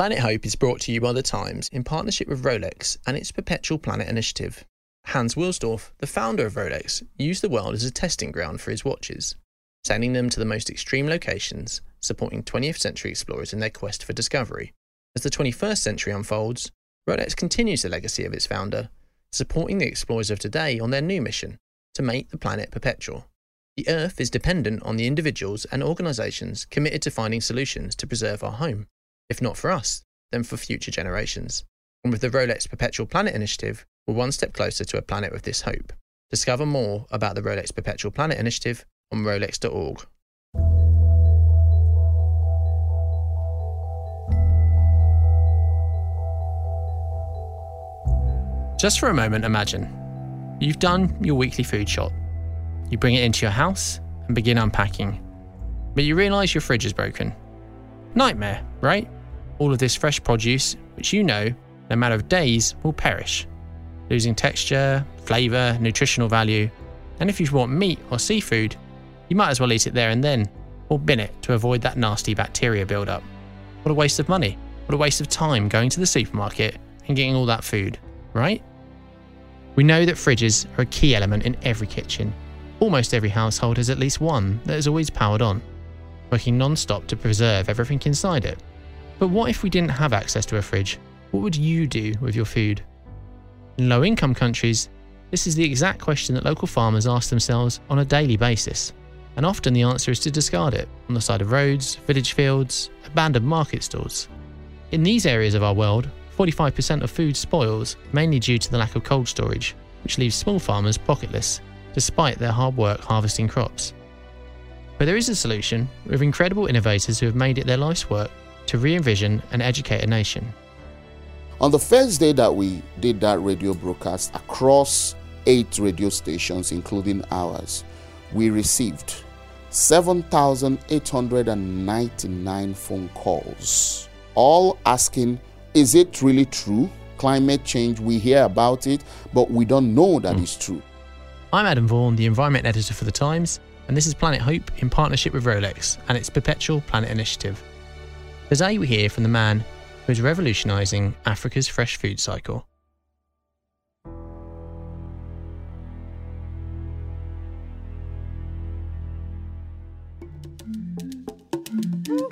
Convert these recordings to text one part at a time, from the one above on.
Planet Hope is brought to you by The Times in partnership with Rolex and its Perpetual Planet initiative. Hans Wilsdorf, the founder of Rolex, used the world as a testing ground for his watches, sending them to the most extreme locations, supporting 20th century explorers in their quest for discovery. As the 21st century unfolds, Rolex continues the legacy of its founder, supporting the explorers of today on their new mission to make the planet perpetual. The Earth is dependent on the individuals and organisations committed to finding solutions to preserve our home, if not for us, then for future generations. And with the Rolex Perpetual Planet initiative, we're one step closer to a planet with this hope. Discover more about the Rolex Perpetual Planet initiative on rolex.org. Just for a moment, imagine you've done your weekly food shop. You bring it into your house and begin unpacking. But you realise your fridge is broken. Nightmare, right? All of this fresh produce, which you know, no matter of days, will perish, losing texture, flavour, nutritional value. And if you want meat or seafood, you might as well eat it there and then, or bin it to avoid that nasty bacteria build-up. What a waste of money. What a waste of time going to the supermarket and getting all that food, right? We know that fridges are a key element in every kitchen. Almost every household has at least one that is always powered on, working non stop to preserve everything inside it. But what if we didn't have access to a fridge? What would you do with your food? In low income countries, this is the exact question that local farmers ask themselves on a daily basis. And often the answer is to discard it on the side of roads, village fields, abandoned market stalls. In these areas of our world, 45% of food spoils, mainly due to the lack of cold storage, which leaves small farmers pocketless, despite their hard work harvesting crops. But there is a solution, with incredible innovators who have made it their life's work to re envision and educate a nation. On the first day that we did that radio broadcast across eight radio stations, including ours, we received 7,899 phone calls, all asking is it really true? Climate change, we hear about it, but we don't know that mm. it's true. I'm Adam Vaughan, the Environment Editor for The Times, and this is Planet Hope in partnership with Rolex and its Perpetual Planet Initiative. Today we hear from the man who is revolutionising Africa's fresh food cycle.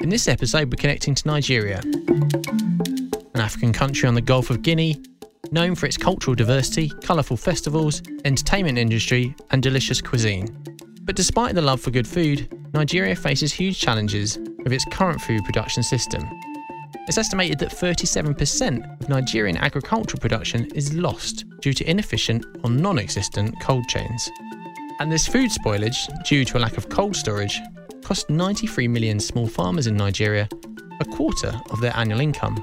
In this episode, we're connecting to Nigeria, an African country on the Gulf of Guinea, known for its cultural diversity, colourful festivals, entertainment industry, and delicious cuisine. But despite the love for good food, Nigeria faces huge challenges with its current food production system. It's estimated that 37% of Nigerian agricultural production is lost due to inefficient or non existent cold chains. And this food spoilage, due to a lack of cold storage, cost 93 million small farmers in Nigeria a quarter of their annual income.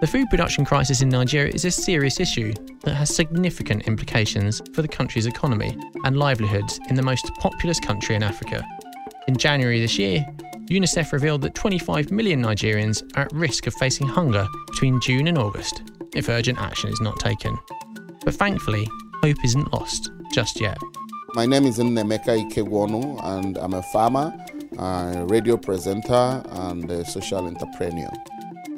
The food production crisis in Nigeria is a serious issue that has significant implications for the country's economy and livelihoods in the most populous country in Africa. In January this year, UNICEF revealed that 25 million Nigerians are at risk of facing hunger between June and August if urgent action is not taken. But thankfully, hope isn't lost just yet. My name is Nnaemeka Ikegwuonu, and I'm a farmer, a radio presenter, and a social entrepreneur.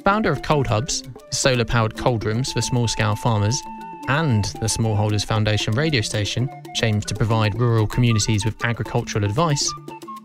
Founder of Cold Hubs, solar powered cold rooms for small scale farmers, and the Smallholders Foundation radio station, aims to provide rural communities with agricultural advice,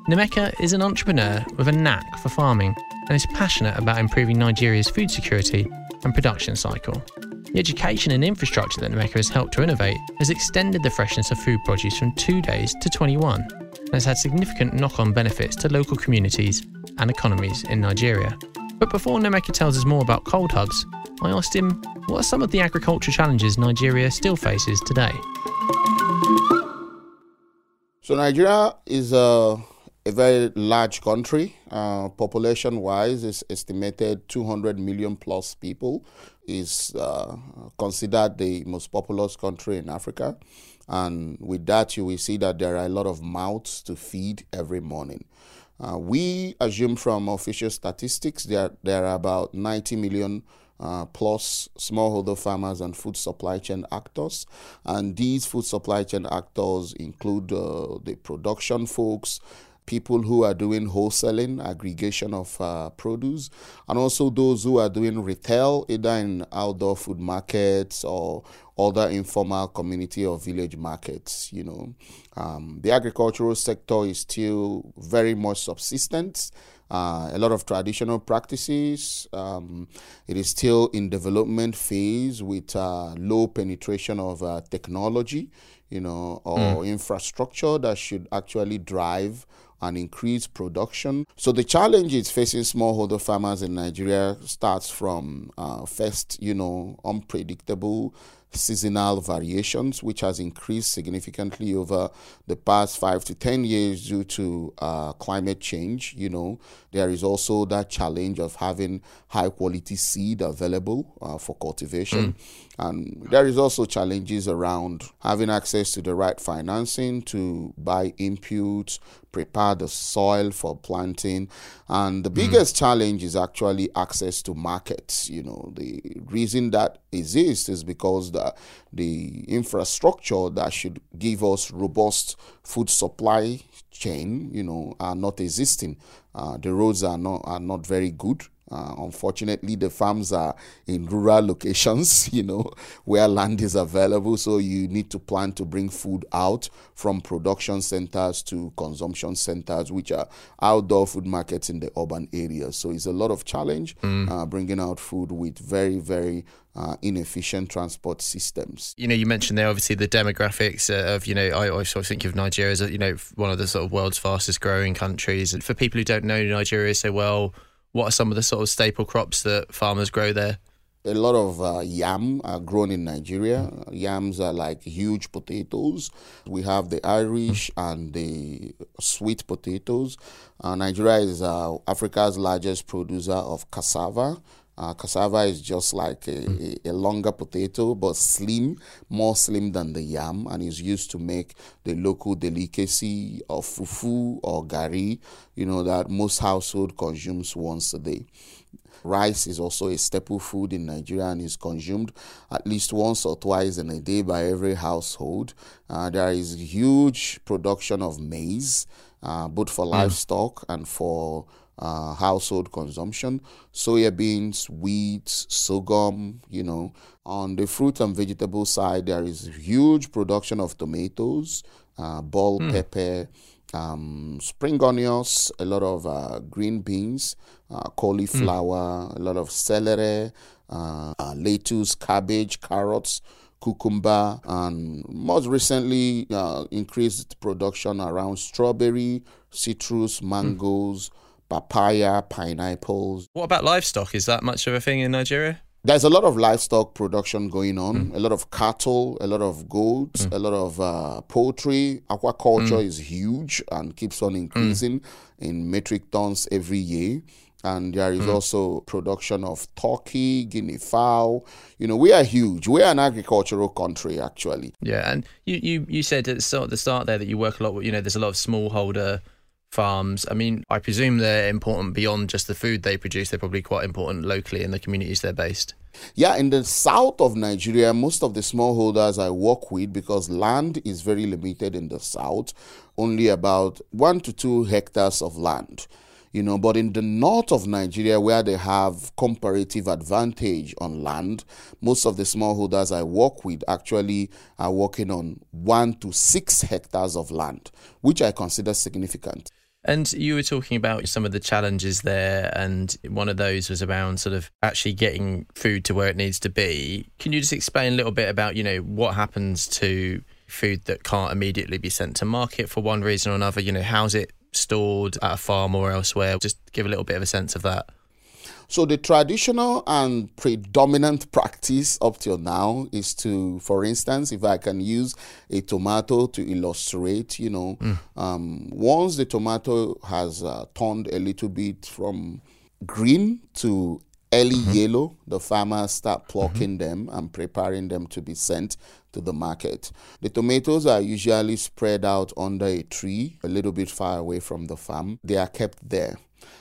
Nnaemeka is an entrepreneur with a knack for farming and is passionate about improving Nigeria's food security and production cycle. The education and infrastructure that Nnaemeka has helped to innovate has extended the freshness of food produce from two days to 21 and has had significant knock on benefits to local communities and economies in Nigeria. But before Nnaemeka tells us more about cold hubs, I asked him what are some of the agriculture challenges Nigeria still faces today? So, Nigeria is a, a very large country. Uh, population wise, it's estimated 200 million plus people. Is uh, considered the most populous country in Africa. And with that, you will see that there are a lot of mouths to feed every morning. Uh, we assume from official statistics there, there are about 90 million uh, plus smallholder farmers and food supply chain actors. And these food supply chain actors include uh, the production folks, people who are doing wholesaling, aggregation of uh, produce, and also those who are doing retail, either in outdoor food markets or other informal community or village markets. You know, um, the agricultural sector is still very much subsistence. Uh, a lot of traditional practices. Um, it is still in development phase with uh, low penetration of uh, technology, you know, or mm. infrastructure that should actually drive and increase production. So the challenges facing smallholder farmers in Nigeria starts from uh, first, you know, unpredictable seasonal variations, which has increased significantly over the past five to 10 years due to uh, climate change. You know, there is also that challenge of having high quality seed available uh, for cultivation. Mm. And there is also challenges around having access to the right financing to buy inputs, prepare the soil for planting. And the mm. biggest mm. challenge is actually access to markets. You know, the reason that exists is because the, the infrastructure that should give us robust food supply chain, you know, are not existing. Uh, the roads are not are not very good. Uh, unfortunately, the farms are in rural locations, you know, where land is available. So you need to plan to bring food out from production centers to consumption centers, which are outdoor food markets in the urban areas. So it's a lot of challenge mm. uh, bringing out food with very, very uh, inefficient transport systems. You know, you mentioned there obviously the demographics of you know I, I sort of think of Nigeria as you know one of the sort of world's fastest growing countries. And for people who don't know Nigeria so well, what are some of the sort of staple crops that farmers grow there? A lot of uh, yam are grown in Nigeria. Yams are like huge potatoes. We have the Irish and the sweet potatoes. Uh, Nigeria is uh, Africa's largest producer of cassava. Uh, cassava is just like a, mm. a, a, longer potato, but slim, more slim than the yam, and is used to make the local delicacy of fufu or gari, you know, that most household consumes once a day. Rice is also a staple food in Nigeria and is consumed at least once or twice in a day by every household. Uh, there is huge production of maize, uh, both for mm. livestock and for uh, household consumption. Soya beans, wheat, sorghum, you know. On the fruit and vegetable side, there is huge production of tomatoes, uh, bell mm. pepper, um, spring onions, a lot of uh, green beans, uh, cauliflower, mm. a lot of celery, uh, uh, lettuce, cabbage, carrots, cucumber, and most recently uh, increased production around strawberry, citrus, hmm. mangoes. Mm papaya, pineapples. What about livestock? Is that much of a thing in Nigeria? There's a lot of livestock production going on, mm. a lot of cattle, a lot of goats, mm. a lot of uh, poultry. Aquaculture mm. is huge and keeps on increasing in metric tons every year and there is mm. also production of turkey, guinea fowl. You know, we are huge. We are an agricultural country, actually. Yeah, and you you, you said at the start there that you work a lot with. You know, there's a lot of smallholder farms. I mean, I presume they're important beyond just the food they produce. They're probably quite important locally in the communities they're based. Yeah, in the south of Nigeria, most of the smallholders I work with, because land is very limited in the south, only about one to two hectares of land you know but in the north of nigeria where they have comparative advantage on land most of the smallholders i work with actually are working on one to six hectares of land which i consider significant and you were talking about some of the challenges there, and one of those was around sort of actually getting food to where it needs to be. Can you just explain a little bit about, you know, what happens to food that can't immediately be sent to market for one reason or another? You know, how's it stored at a farm or elsewhere? Just give a little bit of a sense of that. So the traditional and predominant practice up till now is to, for instance, if I can use a tomato to illustrate, you know, mm. um, once the tomato has uh, turned a little bit from green to early mm-hmm. yellow, the farmers start plucking mm-hmm. them and preparing them to be sent to the market. The tomatoes are usually spread out under a tree a little bit far away from the farm. They are kept there.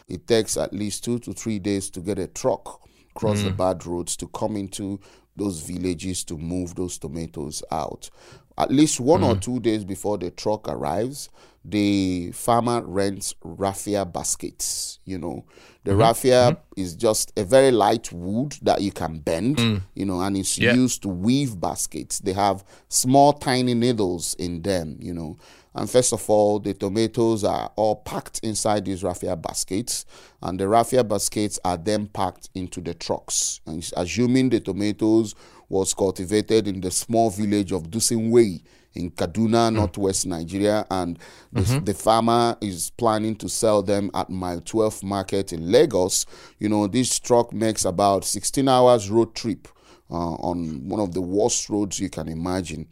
It takes at least two to three days to get a truck across mm. the bad roads to come into those villages to move those tomatoes out. At least one mm. or two days before the truck arrives, the farmer rents raffia baskets. You know, the mm-hmm. raffia mm-hmm. is just a very light wood that you can bend, mm. you know, and it's yeah. used to weave baskets. They have small, tiny needles in them, you know. And first of all, the tomatoes are all packed inside these raffia baskets, and the raffia baskets are then packed into the trucks. And assuming the tomatoes was cultivated in the small village of Dusinwei in Kaduna, mm. northwest Nigeria, and the, mm-hmm. the, farmer is planning to sell them at Mile 12 Market in Lagos. You know, this truck makes about 16 hours road trip uh, on one of the worst roads you can imagine.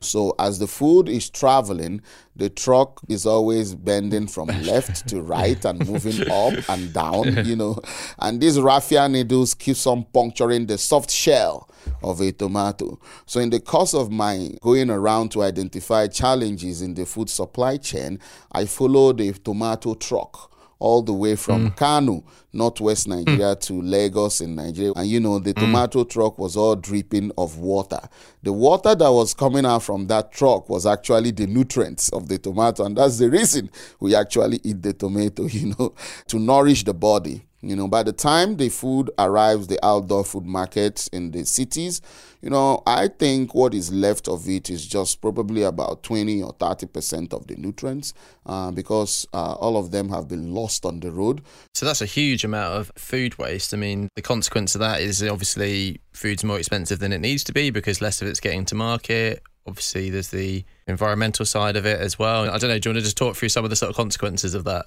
So as the food is traveling, the truck is always bending from left to right and moving up and down, you know. And these raffia needles keeps on puncturing the soft shell of a tomato. So in the course of my going around to identify challenges in the food supply chain, I followed a tomato truck all the way from mm. Kano, northwest Nigeria, mm. to Lagos in Nigeria. And you know, the mm. tomato mm. truck was all dripping of water. The water that was coming out from that truck was actually the nutrients of the tomato. And that's the reason we actually eat the tomato, you know, to nourish the body. You know, by the time the food arrives, the outdoor food markets in the cities, you know, I think what is left of it is just probably about 20 or 30% of the nutrients uh, because uh, all of them have been lost on the road. So that's a huge amount of food waste. I mean, the consequence of that is obviously food's more expensive than it needs to be because less of it's getting to market. Obviously, there's the environmental side of it as well. I don't know. Do you want to just talk through some of the sort of consequences of that?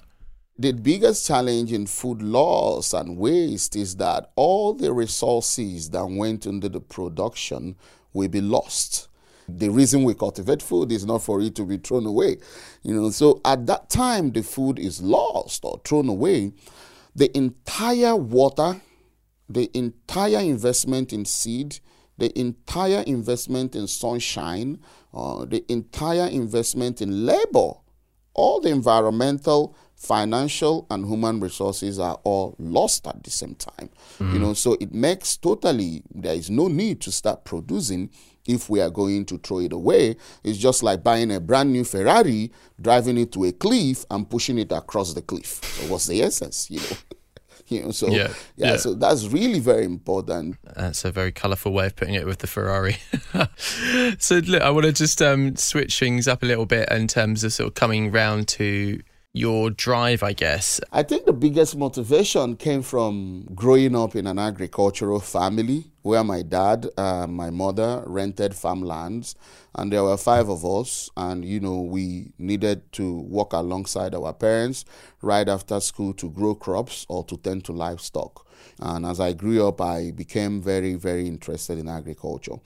The biggest challenge in food loss and waste is that all the resources that went into the production will be lost. The reason we cultivate food is not for it to be thrown away. You know, so at that time the food is lost or thrown away, the entire water, the entire investment in seed, the entire investment in sunshine, uh, the entire investment in labor, all the environmental financial and human resources are all lost at the same time. Mm. You know, so it makes totally there is no need to start producing if we are going to throw it away. It's just like buying a brand new Ferrari, driving it to a cliff and pushing it across the cliff. So what's the essence, you know? you know, so yeah, yeah, yeah, so that's really very important. That's a very colourful way of putting it with the Ferrari. so look, I want to just um, switch things up a little bit in terms of sort of coming round to your drive, I guess? I think the biggest motivation came from growing up in an agricultural family where my dad, uh, my mother rented farmlands, and there were five of us, and you know we needed to work alongside our parents right after school to grow crops or to tend to livestock. And as I grew up, I became very, very interested in agriculture.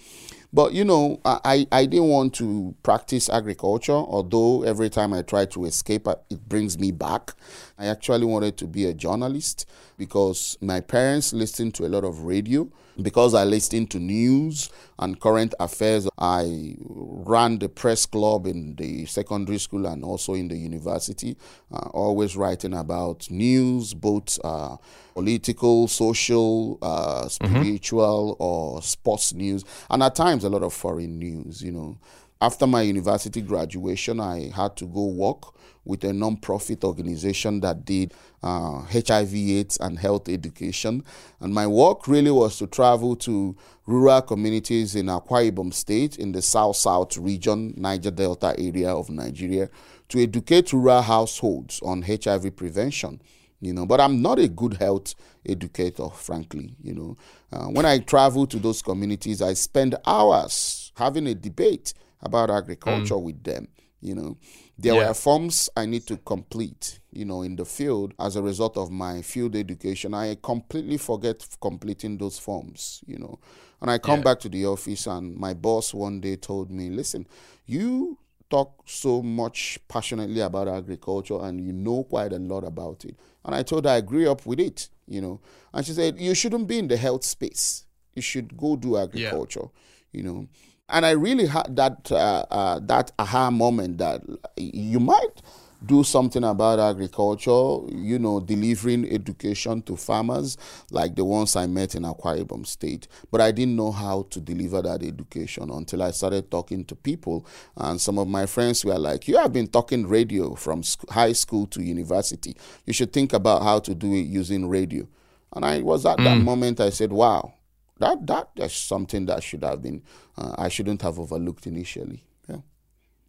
But you know, I, I didn't want to practice agriculture, although every time I try to escape, uh, it brings me back. I actually wanted to be a journalist because my parents listened to a lot of radio. Because I listened to news and current affairs, I ran the press club in the secondary school and also in the university, uh, always writing about news, both uh, political, social, uh, mm-hmm. spiritual, mm-hmm. or sports news, and at times a lot of foreign news, you know. After my university graduation, I had to go work with a non-profit organization that did uh, HIV/AIDS and health education. And my work really was to travel to rural communities in Akwa Ibom State, in the South-South region, Niger Delta area of Nigeria, to educate rural households on HIV prevention. You know, but I'm not a good health educator, frankly. You know, uh, when I travel to those communities, I spend hours having a debate about agriculture mm. with them. You know, there yeah. were forms I need to complete, you know, in the field as a result of my field education. I completely forget completing those forms, you know. And I come yeah. back to the office, and my boss one day told me, listen, you talk so much passionately about agriculture and you know quite a lot about it. And I told her I grew up with it, you know. And she said, You shouldn't be in the health space. You should go do agriculture, yeah. you know and I really had that uh, uh, that aha moment that you might do something about agriculture, you know, delivering education to farmers like the ones I met in Akwa Ibom State. But I didn't know how to deliver that education until I started talking to people. And some of my friends were like, You have been talking radio from high school to university. You should think about how to do it using radio. And I was at mm. that moment, I said, Wow, that, that is something that should have been, uh, I shouldn't have overlooked initially. Yeah,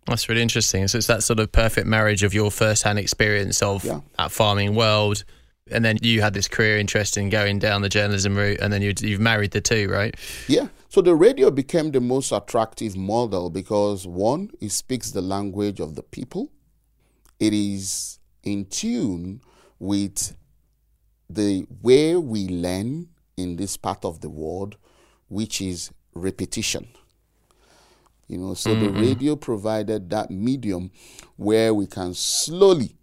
That's really interesting. So it's that sort of perfect marriage of your first-hand experience of yeah. that farming world, and then you had this career interest in going down the journalism route, and then you, you've married the two, right? Yeah. So the radio became the most attractive model because one, it speaks the language of the people. It is in tune with the way we learn in this part of the world, which is repetition. You know, so mm-hmm. the radio provided that medium where we can slowly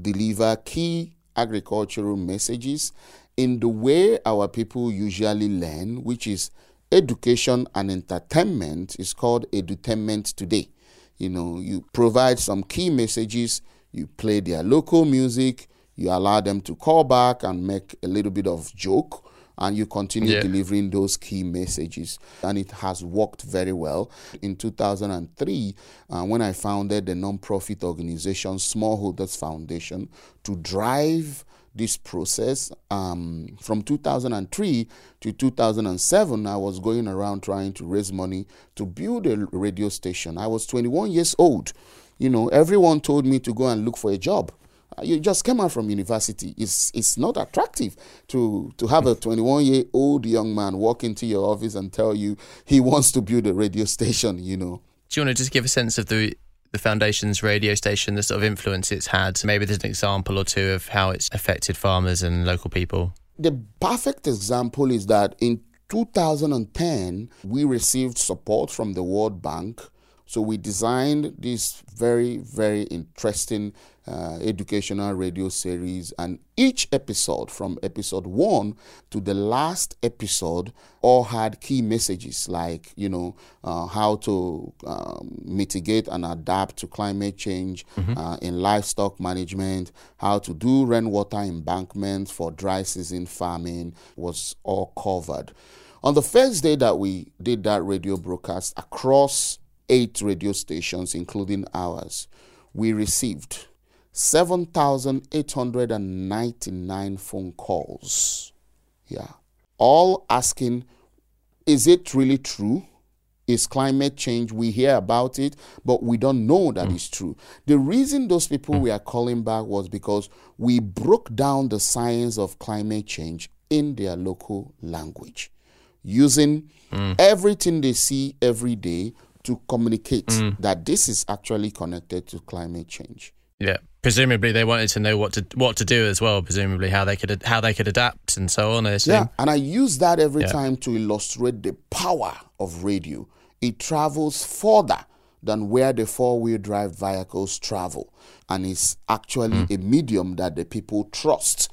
deliver key agricultural messages in the way our people usually learn, which is education and entertainment is called edutainment today. You know, you provide some key messages, you play their local music, you allow them to call back and make a little bit of joke and you continue yeah. delivering those key messages. And it has worked very well. In 2003, uh, when I founded the nonprofit organization Smallholders Foundation to drive this process um, from 2003 to 2007 i was going around trying to raise money to build a radio station i was 21 years old you know everyone told me to go and look for a job Uh, you just came out from university. It's it's not attractive to to have a 21 year old young man walk into your office and tell you he wants to build a radio station. You know. Do you want to just give a sense of the the foundation's radio station, the sort of influence it's had? So maybe there's an example or two of how it's affected farmers and local people. The perfect example is that in 2010 we received support from the World Bank so we designed this very, very interesting uh, educational radio series, and each episode, from episode one to the last episode, all had key messages like, you know, uh, how to um, mitigate and adapt to climate change mm-hmm. uh, in livestock management, how to do rainwater embankments for dry season farming was all covered. On the first day that we did that radio broadcast across eight radio stations, including ours, we received 7,899 phone calls. Yeah. All asking, is it really true? Is climate change? We hear about it, but we don't know that mm. it's true. The reason those people mm. we are calling back was because we broke down the science of climate change in their local language using mm. everything they see every day to communicate mm. that this is actually connected to climate change. Yeah, presumably they wanted to know what to what to do as well. Presumably how they could how they could adapt and so on. Yeah, and I use that every yeah. time to illustrate the power of radio. It travels further than where the four wheel drive vehicles travel, and it's actually mm. a medium that the people trust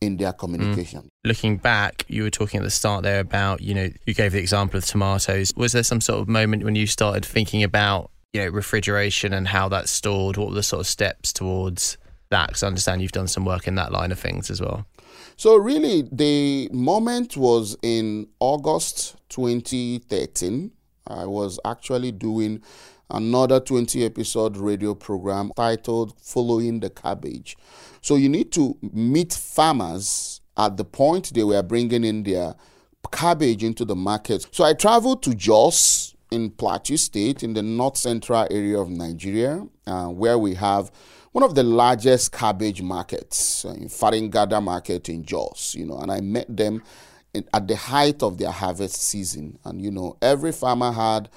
in their communication. Mm. Looking back, you were talking at the start there about, you know, you gave the example of tomatoes. Was there some sort of moment when you started thinking about, you know, refrigeration and how that's stored? What were the sort of steps towards that? Because I understand you've done some work in that line of things as well. So, really, the moment was in August 2013. I was actually doing another 20 episode radio program titled Following the Cabbage. So you need to meet farmers at the point they were bringing in their cabbage into the market. So I traveled to Jos in Plateau State in the north central area of Nigeria, uh, where we have one of the largest cabbage markets, uh, in Farin Gada Market in Jos, you know, and I met them in, at the height of their harvest season. And, you know, every farmer had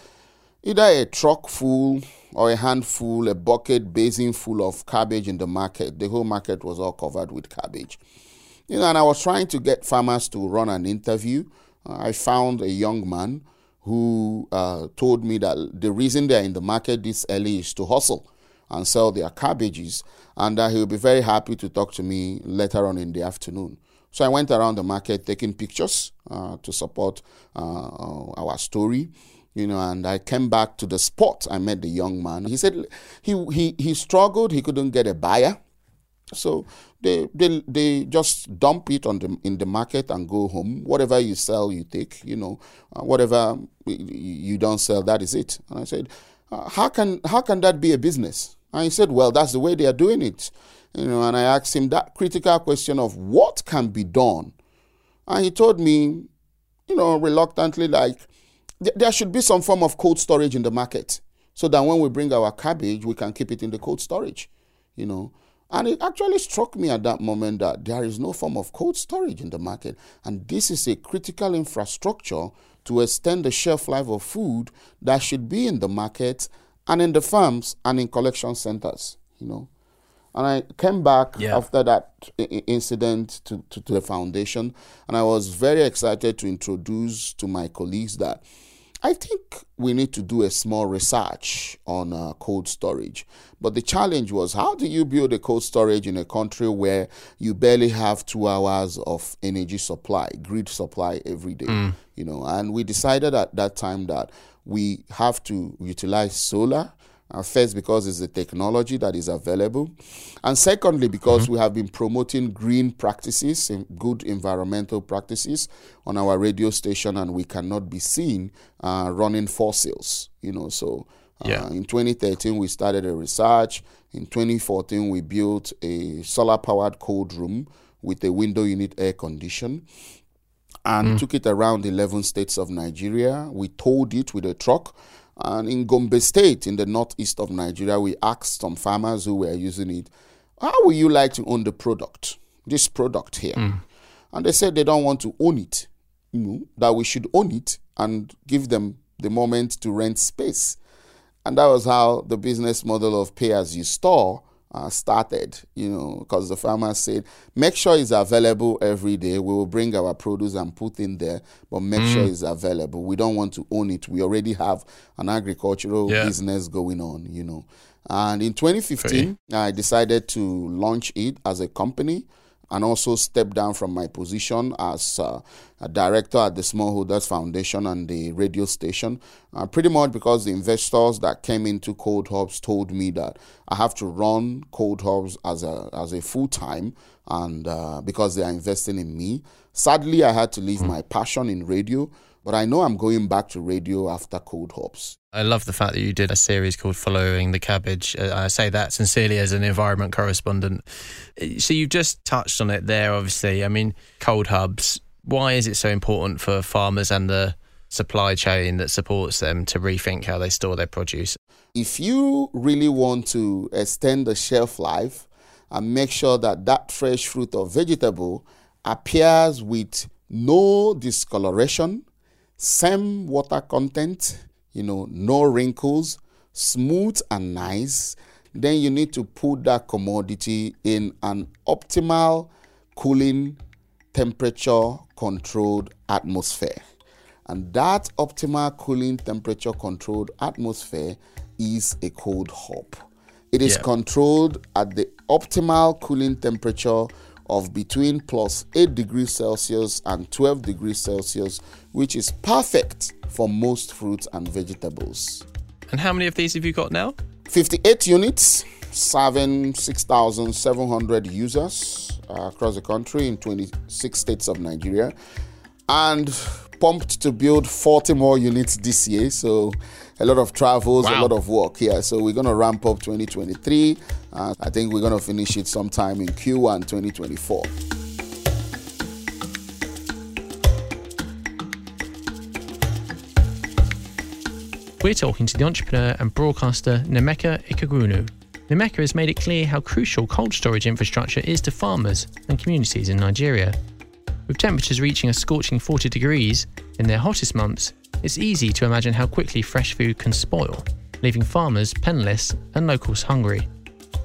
either a truck full or a handful, a bucket basin full of cabbage in the market. The whole market was all covered with cabbage. You know, and I was trying to get farmers to run an interview. Uh, I found a young man who uh, told me that the reason they're in the market this early is to hustle and sell their cabbages, and that he'll be very happy to talk to me later on in the afternoon. So I went around the market taking pictures uh, to support uh, our story. you know, and I came back to the spot. I met the young man. He said he he he struggled. He couldn't get a buyer, so they they they just dump it on the in the market and go home. Whatever you sell, you take. You know, uh, whatever you don't sell, that is it. And I said, uh, how can how can that be a business? And he said, well, that's the way they are doing it. You know, and I asked him that critical question of what can be done, and he told me, you know, reluctantly, like there should be some form of cold storage in the market so that when we bring our cabbage, we can keep it in the cold storage, you know. And it actually struck me at that moment that there is no form of cold storage in the market. And this is a critical infrastructure to extend the shelf life of food that should be in the market and in the farms and in collection centers, you know. And I came back yeah. after that incident to, to, to the foundation, and I was very excited to introduce to my colleagues that I think we need to do a small research on uh, cold storage. But the challenge was how do you build a cold storage in a country where you barely have two hours of energy supply, grid supply every day? Mm. You know, and we decided at that time that we have to utilize solar uh, first, because it's the technology that is available. And secondly, because mm-hmm. we have been promoting green practices and good environmental practices on our radio station, and we cannot be seen uh, running fossils. You know, so uh, yeah. in 2013, we started a research. In 2014, we built a solar powered cold room with a window unit air condition and mm. took it around 11 states of Nigeria. We towed it with a truck and in Gombe State, in the northeast of Nigeria, we asked some farmers who were using it, how would you like to own the product, this product here? Mm. And they said they don't want to own it, you know, that we should own it and give them the moment to rent space. And that was how the business model of pay as you store uh, started, you know, because the farmer said, make sure it's available every day. We will bring our produce and put in there, but make mm. sure it's available. We don't want to own it. We already have an agricultural yeah. business going on, you know. And in 2015, I decided to launch it as a company and also stepped down from my position as uh, a director at the Smallholders Foundation and the radio station. Uh, pretty much because the investors that came into Cold Hubs told me that I have to run Cold Hubs as a as a full time, and uh, because they are investing in me. Sadly, I had to leave mm. my passion in radio but I know I'm going back to radio after Cold Hubs. I love the fact that you did a series called Following the Cabbage. Uh, I say that sincerely as an environment correspondent. So you've just touched on it there, obviously. I mean, Cold Hubs, why is it so important for farmers and the supply chain that supports them to rethink how they store their produce? If you really want to extend the shelf life and make sure that that fresh fruit or vegetable appears with no discoloration, same water content, you know, no wrinkles, smooth and nice, then you need to put that commodity in an optimal cooling temperature controlled atmosphere. And that optimal cooling temperature controlled atmosphere is a cold hub. It is yeah. controlled at the optimal cooling temperature of between plus 8 degrees Celsius and 12 degrees Celsius, which is perfect for most fruits and vegetables. And how many of these have you got now? 58 units, serving 6,700 users uh, across the country in 26 states of Nigeria. And pumped to build 40 more units this year. So a lot of travels, wow. a lot of work here. So we're going to ramp up 2023. Uh, I think we're going to finish it sometime in Q1 2024. We're talking to the entrepreneur and broadcaster Nnaemeka Ikegwuonu. Nnaemeka has made it clear how crucial cold storage infrastructure is to farmers and communities in Nigeria. With temperatures reaching a scorching 40 degrees in their hottest months, it's easy to imagine how quickly fresh food can spoil, leaving farmers penniless and locals hungry.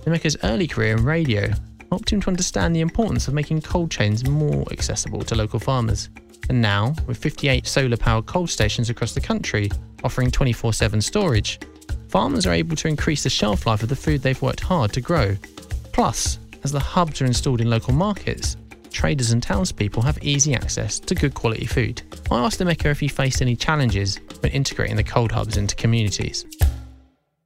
Nnaemeka's early career in radio helped him to understand the importance of making cold chains more accessible to local farmers. And now, with 58 solar powered cold stations across the country offering 24 7 storage, farmers are able to increase the shelf life of the food they've worked hard to grow. Plus, as the hubs are installed in local markets, traders and townspeople have easy access to good quality food. I asked Emeka if he faced any challenges when integrating the cold hubs into communities.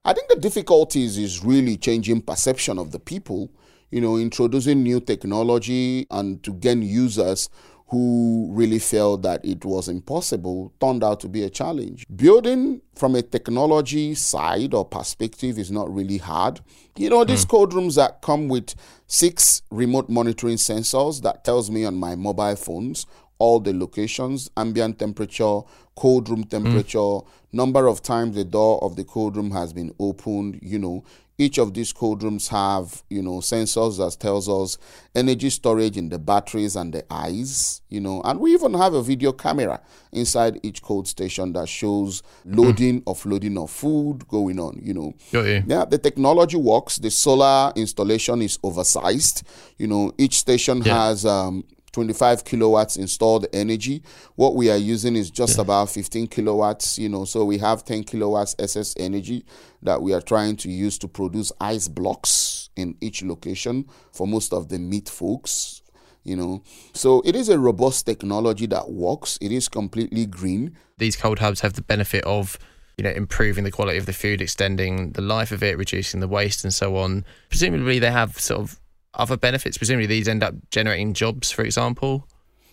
I think the difficulties is really changing perception of the people, you know, introducing new technology and to gain users who really felt that it was impossible turned out to be a challenge. Building from a technology side or perspective is not really hard. You know, these mm. cold rooms that come with six remote monitoring sensors that tells me on my mobile phones all the locations, ambient temperature, cold room temperature, mm. number of times the door of the cold room has been opened, you know, each of these cold rooms have you know sensors that tells us energy storage in the batteries and the eyes you know and we even have a video camera inside each cold station that shows loading mm. offloading of food going on you know yeah. yeah the technology works the solar installation is oversized you know each station yeah. has um, 25 kilowatts installed energy. What we are using is just yeah. about 15 kilowatts, you know, so we have 10 kilowatts excess energy that we are trying to use to produce ice blocks in each location for most of the meat folks, you know. So it is a robust technology that works. It is completely green. These cold hubs have the benefit of you know, improving the quality of the food, extending the life of it, reducing the waste, and so on. Presumably, they have sort of other benefits? Presumably, these end up generating jobs, for example.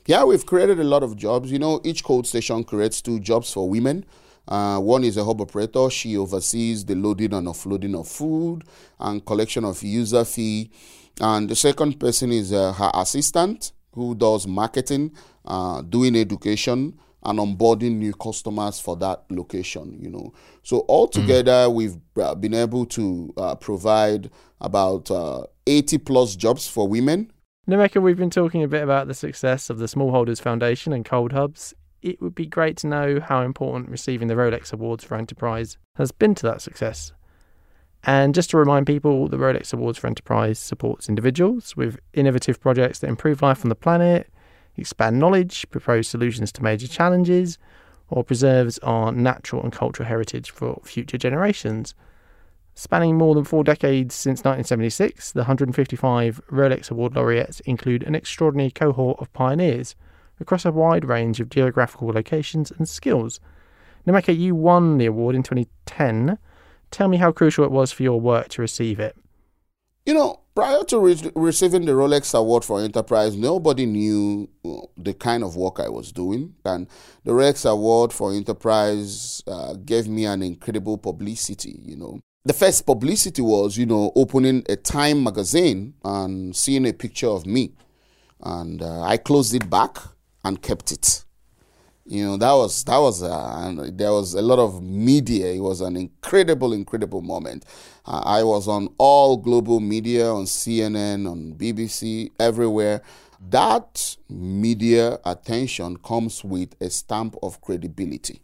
Yeah, we've created a lot of jobs. You know, each cold station creates two jobs for women. Uh, one is a hub operator. She oversees the loading and offloading of food and collection of user fee. And the second person is uh, her assistant who does marketing, uh, doing education, and onboarding new customers for that location. You know, so altogether mm. we've uh, been able to uh, provide about uh, 80 plus jobs for women. Nnaemeka, we've been talking a bit about the success of the Smallholders Foundation and Cold Hubs. It would be great to know how important receiving the Rolex Awards for Enterprise has been to that success. And just to remind people, the Rolex Awards for Enterprise supports individuals with innovative projects that improve life on the planet, expand knowledge, propose solutions to major challenges, or preserves our natural and cultural heritage for future generations. Spanning more than four decades since 1976, the 155 Rolex Award laureates include an extraordinary cohort of pioneers across a wide range of geographical locations and skills. Nnaemeka, you won the award in 2010. Tell me how crucial it was for your work to receive it. You know, prior to re- receiving the Rolex Award for Enterprise, nobody knew uh, the kind of work I was doing. And the Rolex Award for Enterprise uh, gave me an incredible publicity, you know. The first publicity was, you know, opening a Time magazine and seeing a picture of me. And uh, I closed it back and kept it you know that was that was uh, there was a lot of media it was an incredible incredible moment i was on all global media on cnn on bbc everywhere that media attention comes with a stamp of credibility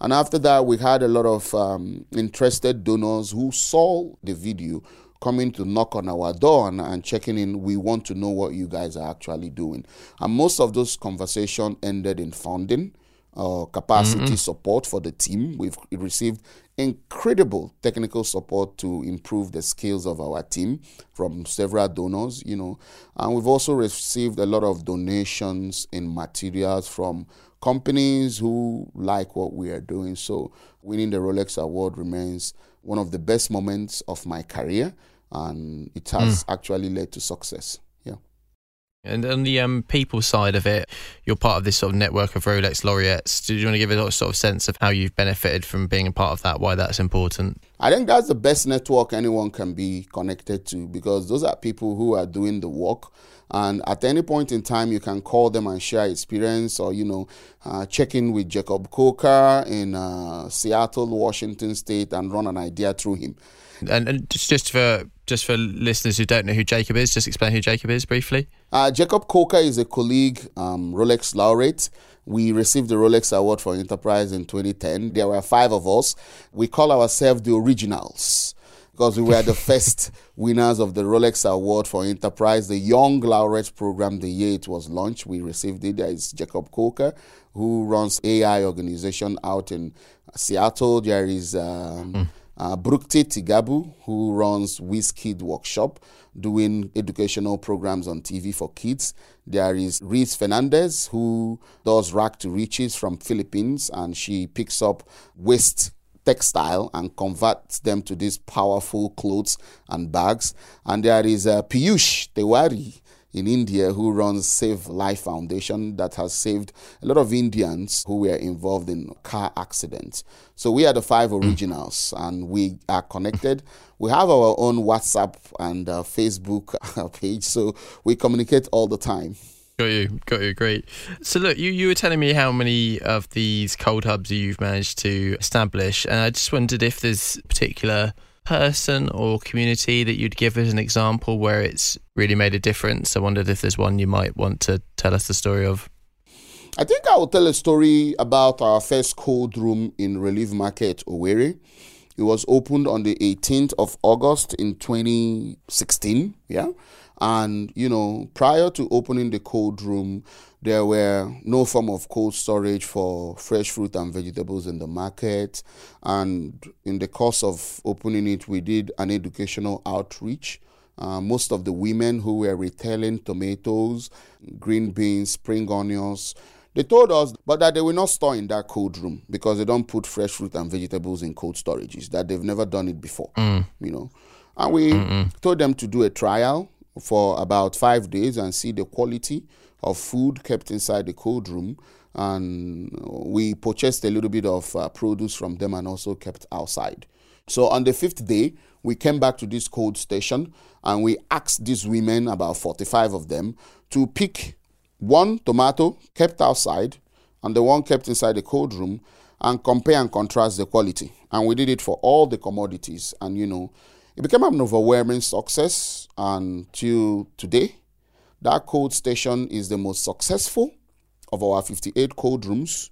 and after that we had a lot of um, interested donors who saw the video coming to knock on our door and, and, checking in. We want to know what you guys are actually doing. And most of those conversations ended in funding. Uh, capacity mm-hmm. support for the team. We've received incredible technical support to improve the skills of our team from several donors, you know. And we've also received a lot of donations in materials from companies who like what we are doing. So winning the Rolex Award remains one of the best moments of my career and it has mm. actually led to success. And on the um, people side of it, you're part of this sort of network of Rolex laureates. Do you want to give a sort of sense of how you've benefited from being a part of that? Why that's important? I think that's the best network anyone can be connected to because those are people who are doing the work and at any point in time you can call them and share experience or you know uh, check in with jacob colker in uh, seattle washington state and run an idea through him and, and just, just for just for listeners who don't know who Jacob is, just explain who Jacob is briefly. Uh, Jacob Colker is a colleague, um, Rolex laureate. We received the Rolex Award for Enterprise in 2010. There were five of us. We call ourselves the originals because we were the first winners of the Rolex Award for Enterprise, the Young Laureate program. The year it was launched, we received it. There is Jacob Colker, who runs AI organization out in Seattle. There is um, mm uh, Tigabu, who runs WizKid Workshop, doing educational programs on TV for kids. There is Reese Fernandez, who does Rags2Riches from Philippines, and she picks up waste textile and converts them to these powerful clothes and bags. And there is uh, Piyush Tewari in India who runs Save Life Foundation that has saved a lot of Indians who were involved in car accidents. So we are the five hmm. originals and we are connected. We have our own WhatsApp and uh, Facebook page, so we communicate all the time. Got you, got you, great. So look, you, you were telling me how many of these cold hubs you've managed to establish, and I just wondered if there's particular person or community that you'd give as an example where it's really made a difference. I wondered if there's one you might want to tell us the story of. I think I will tell a story about our first cold room in Relief Market, Owerri. It was opened on the 18th of August in 2016. Yeah. And, you know, prior to opening the cold room, there were no form of cold storage for fresh fruit and vegetables in the market. And in the course of opening it, we did an educational outreach. Uh, most of the women who were retailing tomatoes, green beans, spring onions, they told us, but that they will not store in that cold room because they don't put fresh fruit and vegetables in cold storages. That they've never done it before, mm. you know. And we Mm-mm. told them to do a trial for about five days and see the quality of food kept inside the cold room. And we purchased a little bit of uh, produce from them and also kept outside. So on the fifth day, we came back to this cold station and we asked these women, about 45 of them, to pick one tomato kept outside and the one kept inside the cold room and compare and contrast the quality. And we did it for all the commodities. And, you know, it became an overwhelming success until today. That cold station is the most successful of our 58 cold rooms,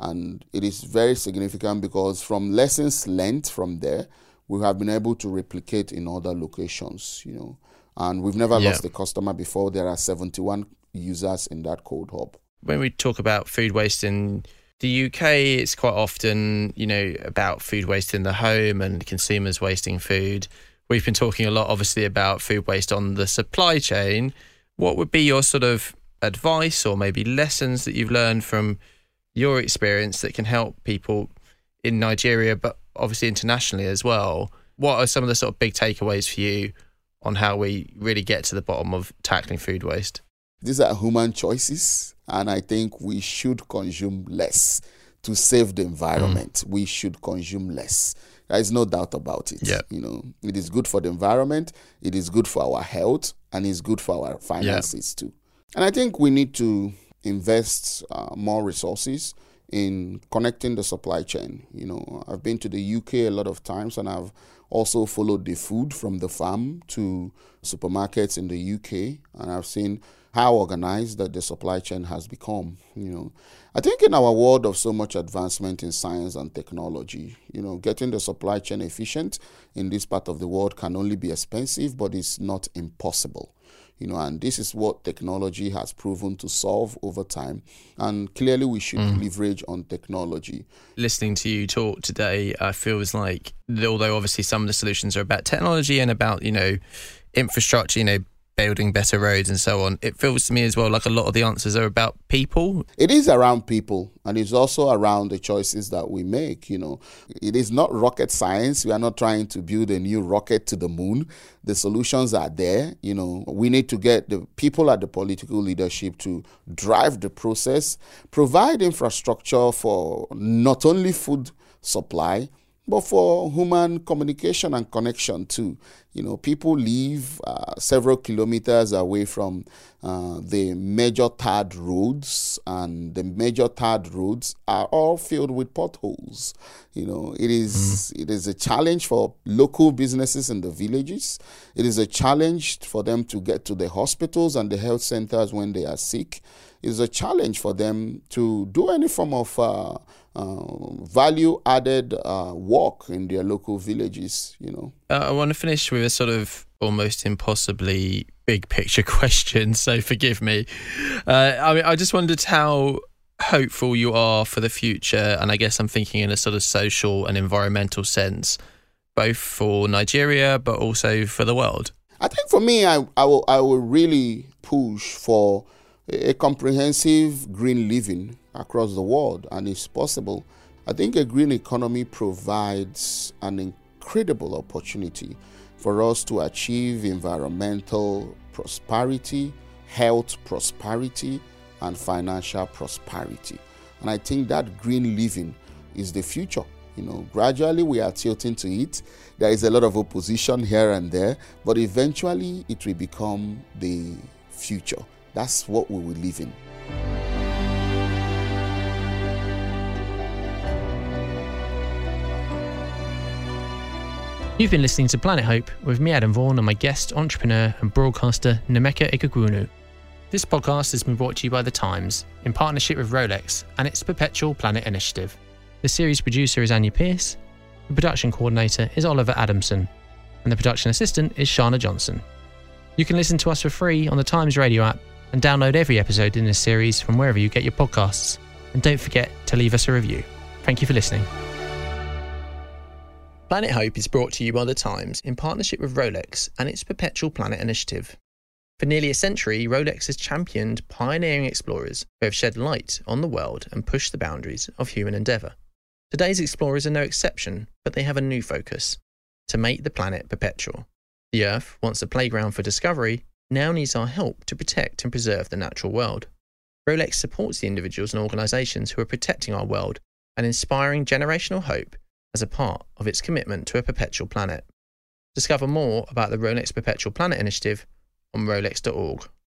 and it is very significant because from lessons learned from there, we have been able to replicate in other locations, you know. And we've never yeah. lost a customer before. There are 71 users in that cold hub. When we talk about food waste in the UK, it's quite often, you know, about food waste in the home and consumers wasting food. We've been talking a lot, obviously, about food waste on the supply chain. What would be your sort of advice or maybe lessons that you've learned from your experience that can help people in Nigeria, but obviously internationally as well? What are some of the sort of big takeaways for you on how we really get to the bottom of tackling food waste? These are human choices, and I think we should consume less to save the environment. Mm. We should consume less. There is no doubt about it. Yeah. You know, it is good for the environment, it is good for our health, and it's good for our finances yeah. too. And I think we need to invest uh, more resources in connecting the supply chain. You know, I've been to the UK a lot of times and I've also followed the food from the farm to supermarkets in the UK and I've seen how organized that the supply chain has become, you know. I think in our world of so much advancement in science and technology, you know, getting the supply chain efficient in this part of the world can only be expensive, but it's not impossible. You know, and this is what technology has proven to solve over time. And clearly, we should mm. leverage on technology. Listening to you talk today, I feels like, although obviously some of the solutions are about technology and about, you know, infrastructure, you know, building better roads and so on. It feels to me as well like a lot of the answers are about people. It is around people and it's also around the choices that we make, you know. It is not rocket science. We are not trying to build a new rocket to the moon. The solutions are there, you know. We need to get the people at the political leadership to drive the process, provide infrastructure for not only food supply but for human communication and connection too. You know, people live uh, several kilometers away from uh, the major tarred roads, and the major tarred roads are all filled with potholes. You know, it is mm. it is a challenge for local businesses in the villages. It is a challenge for them to get to the hospitals and the health centers when they are sick. It is a challenge for them to do any form of uh, uh, value added uh, work in their local villages, you know. Uh, I want to finish with a sort of almost impossibly big picture question, so forgive me. Uh, I mean, I just wondered how hopeful you are for the future, and I guess I'm thinking in a sort of social and environmental sense both for Nigeria but also for the world? I think for me, I, I, will, I will really push for a comprehensive green living across the world, and it's possible. I think a green economy provides an incredible opportunity for us to achieve environmental prosperity, health prosperity, and financial prosperity. And I think that green living is the future. You know, gradually we are tilting to it. There is a lot of opposition here and there, but eventually it will become the future. That's what we will live in. You've been listening to Planet Hope with me, Adam Vaughan, and my guest, entrepreneur and broadcaster Nnaemeka Ikegwuonu. This podcast has been brought to you by The Times in partnership with Rolex and its Perpetual Planet Initiative. The series producer is Anya Pearce, the production coordinator is Oliver Adamson, and the production assistant is Shana Johnson. You can listen to us for free on the Times Radio app and download every episode in this series from wherever you get your podcasts. And don't forget to leave us a review. Thank you for listening. Planet Hope is brought to you by The Times in partnership with Rolex and its Perpetual Planet Initiative. For nearly a century, Rolex has championed pioneering explorers who have shed light on the world and pushed the boundaries of human endeavour. Today's explorers are no exception, but they have a new focus to make the planet perpetual. The Earth, once a playground for discovery, now needs our help to protect and preserve the natural world. Rolex supports the individuals and organisations who are protecting our world and inspiring generational hope as a part of its commitment to a perpetual planet. Discover more about the Rolex Perpetual Planet Initiative on rolex.org.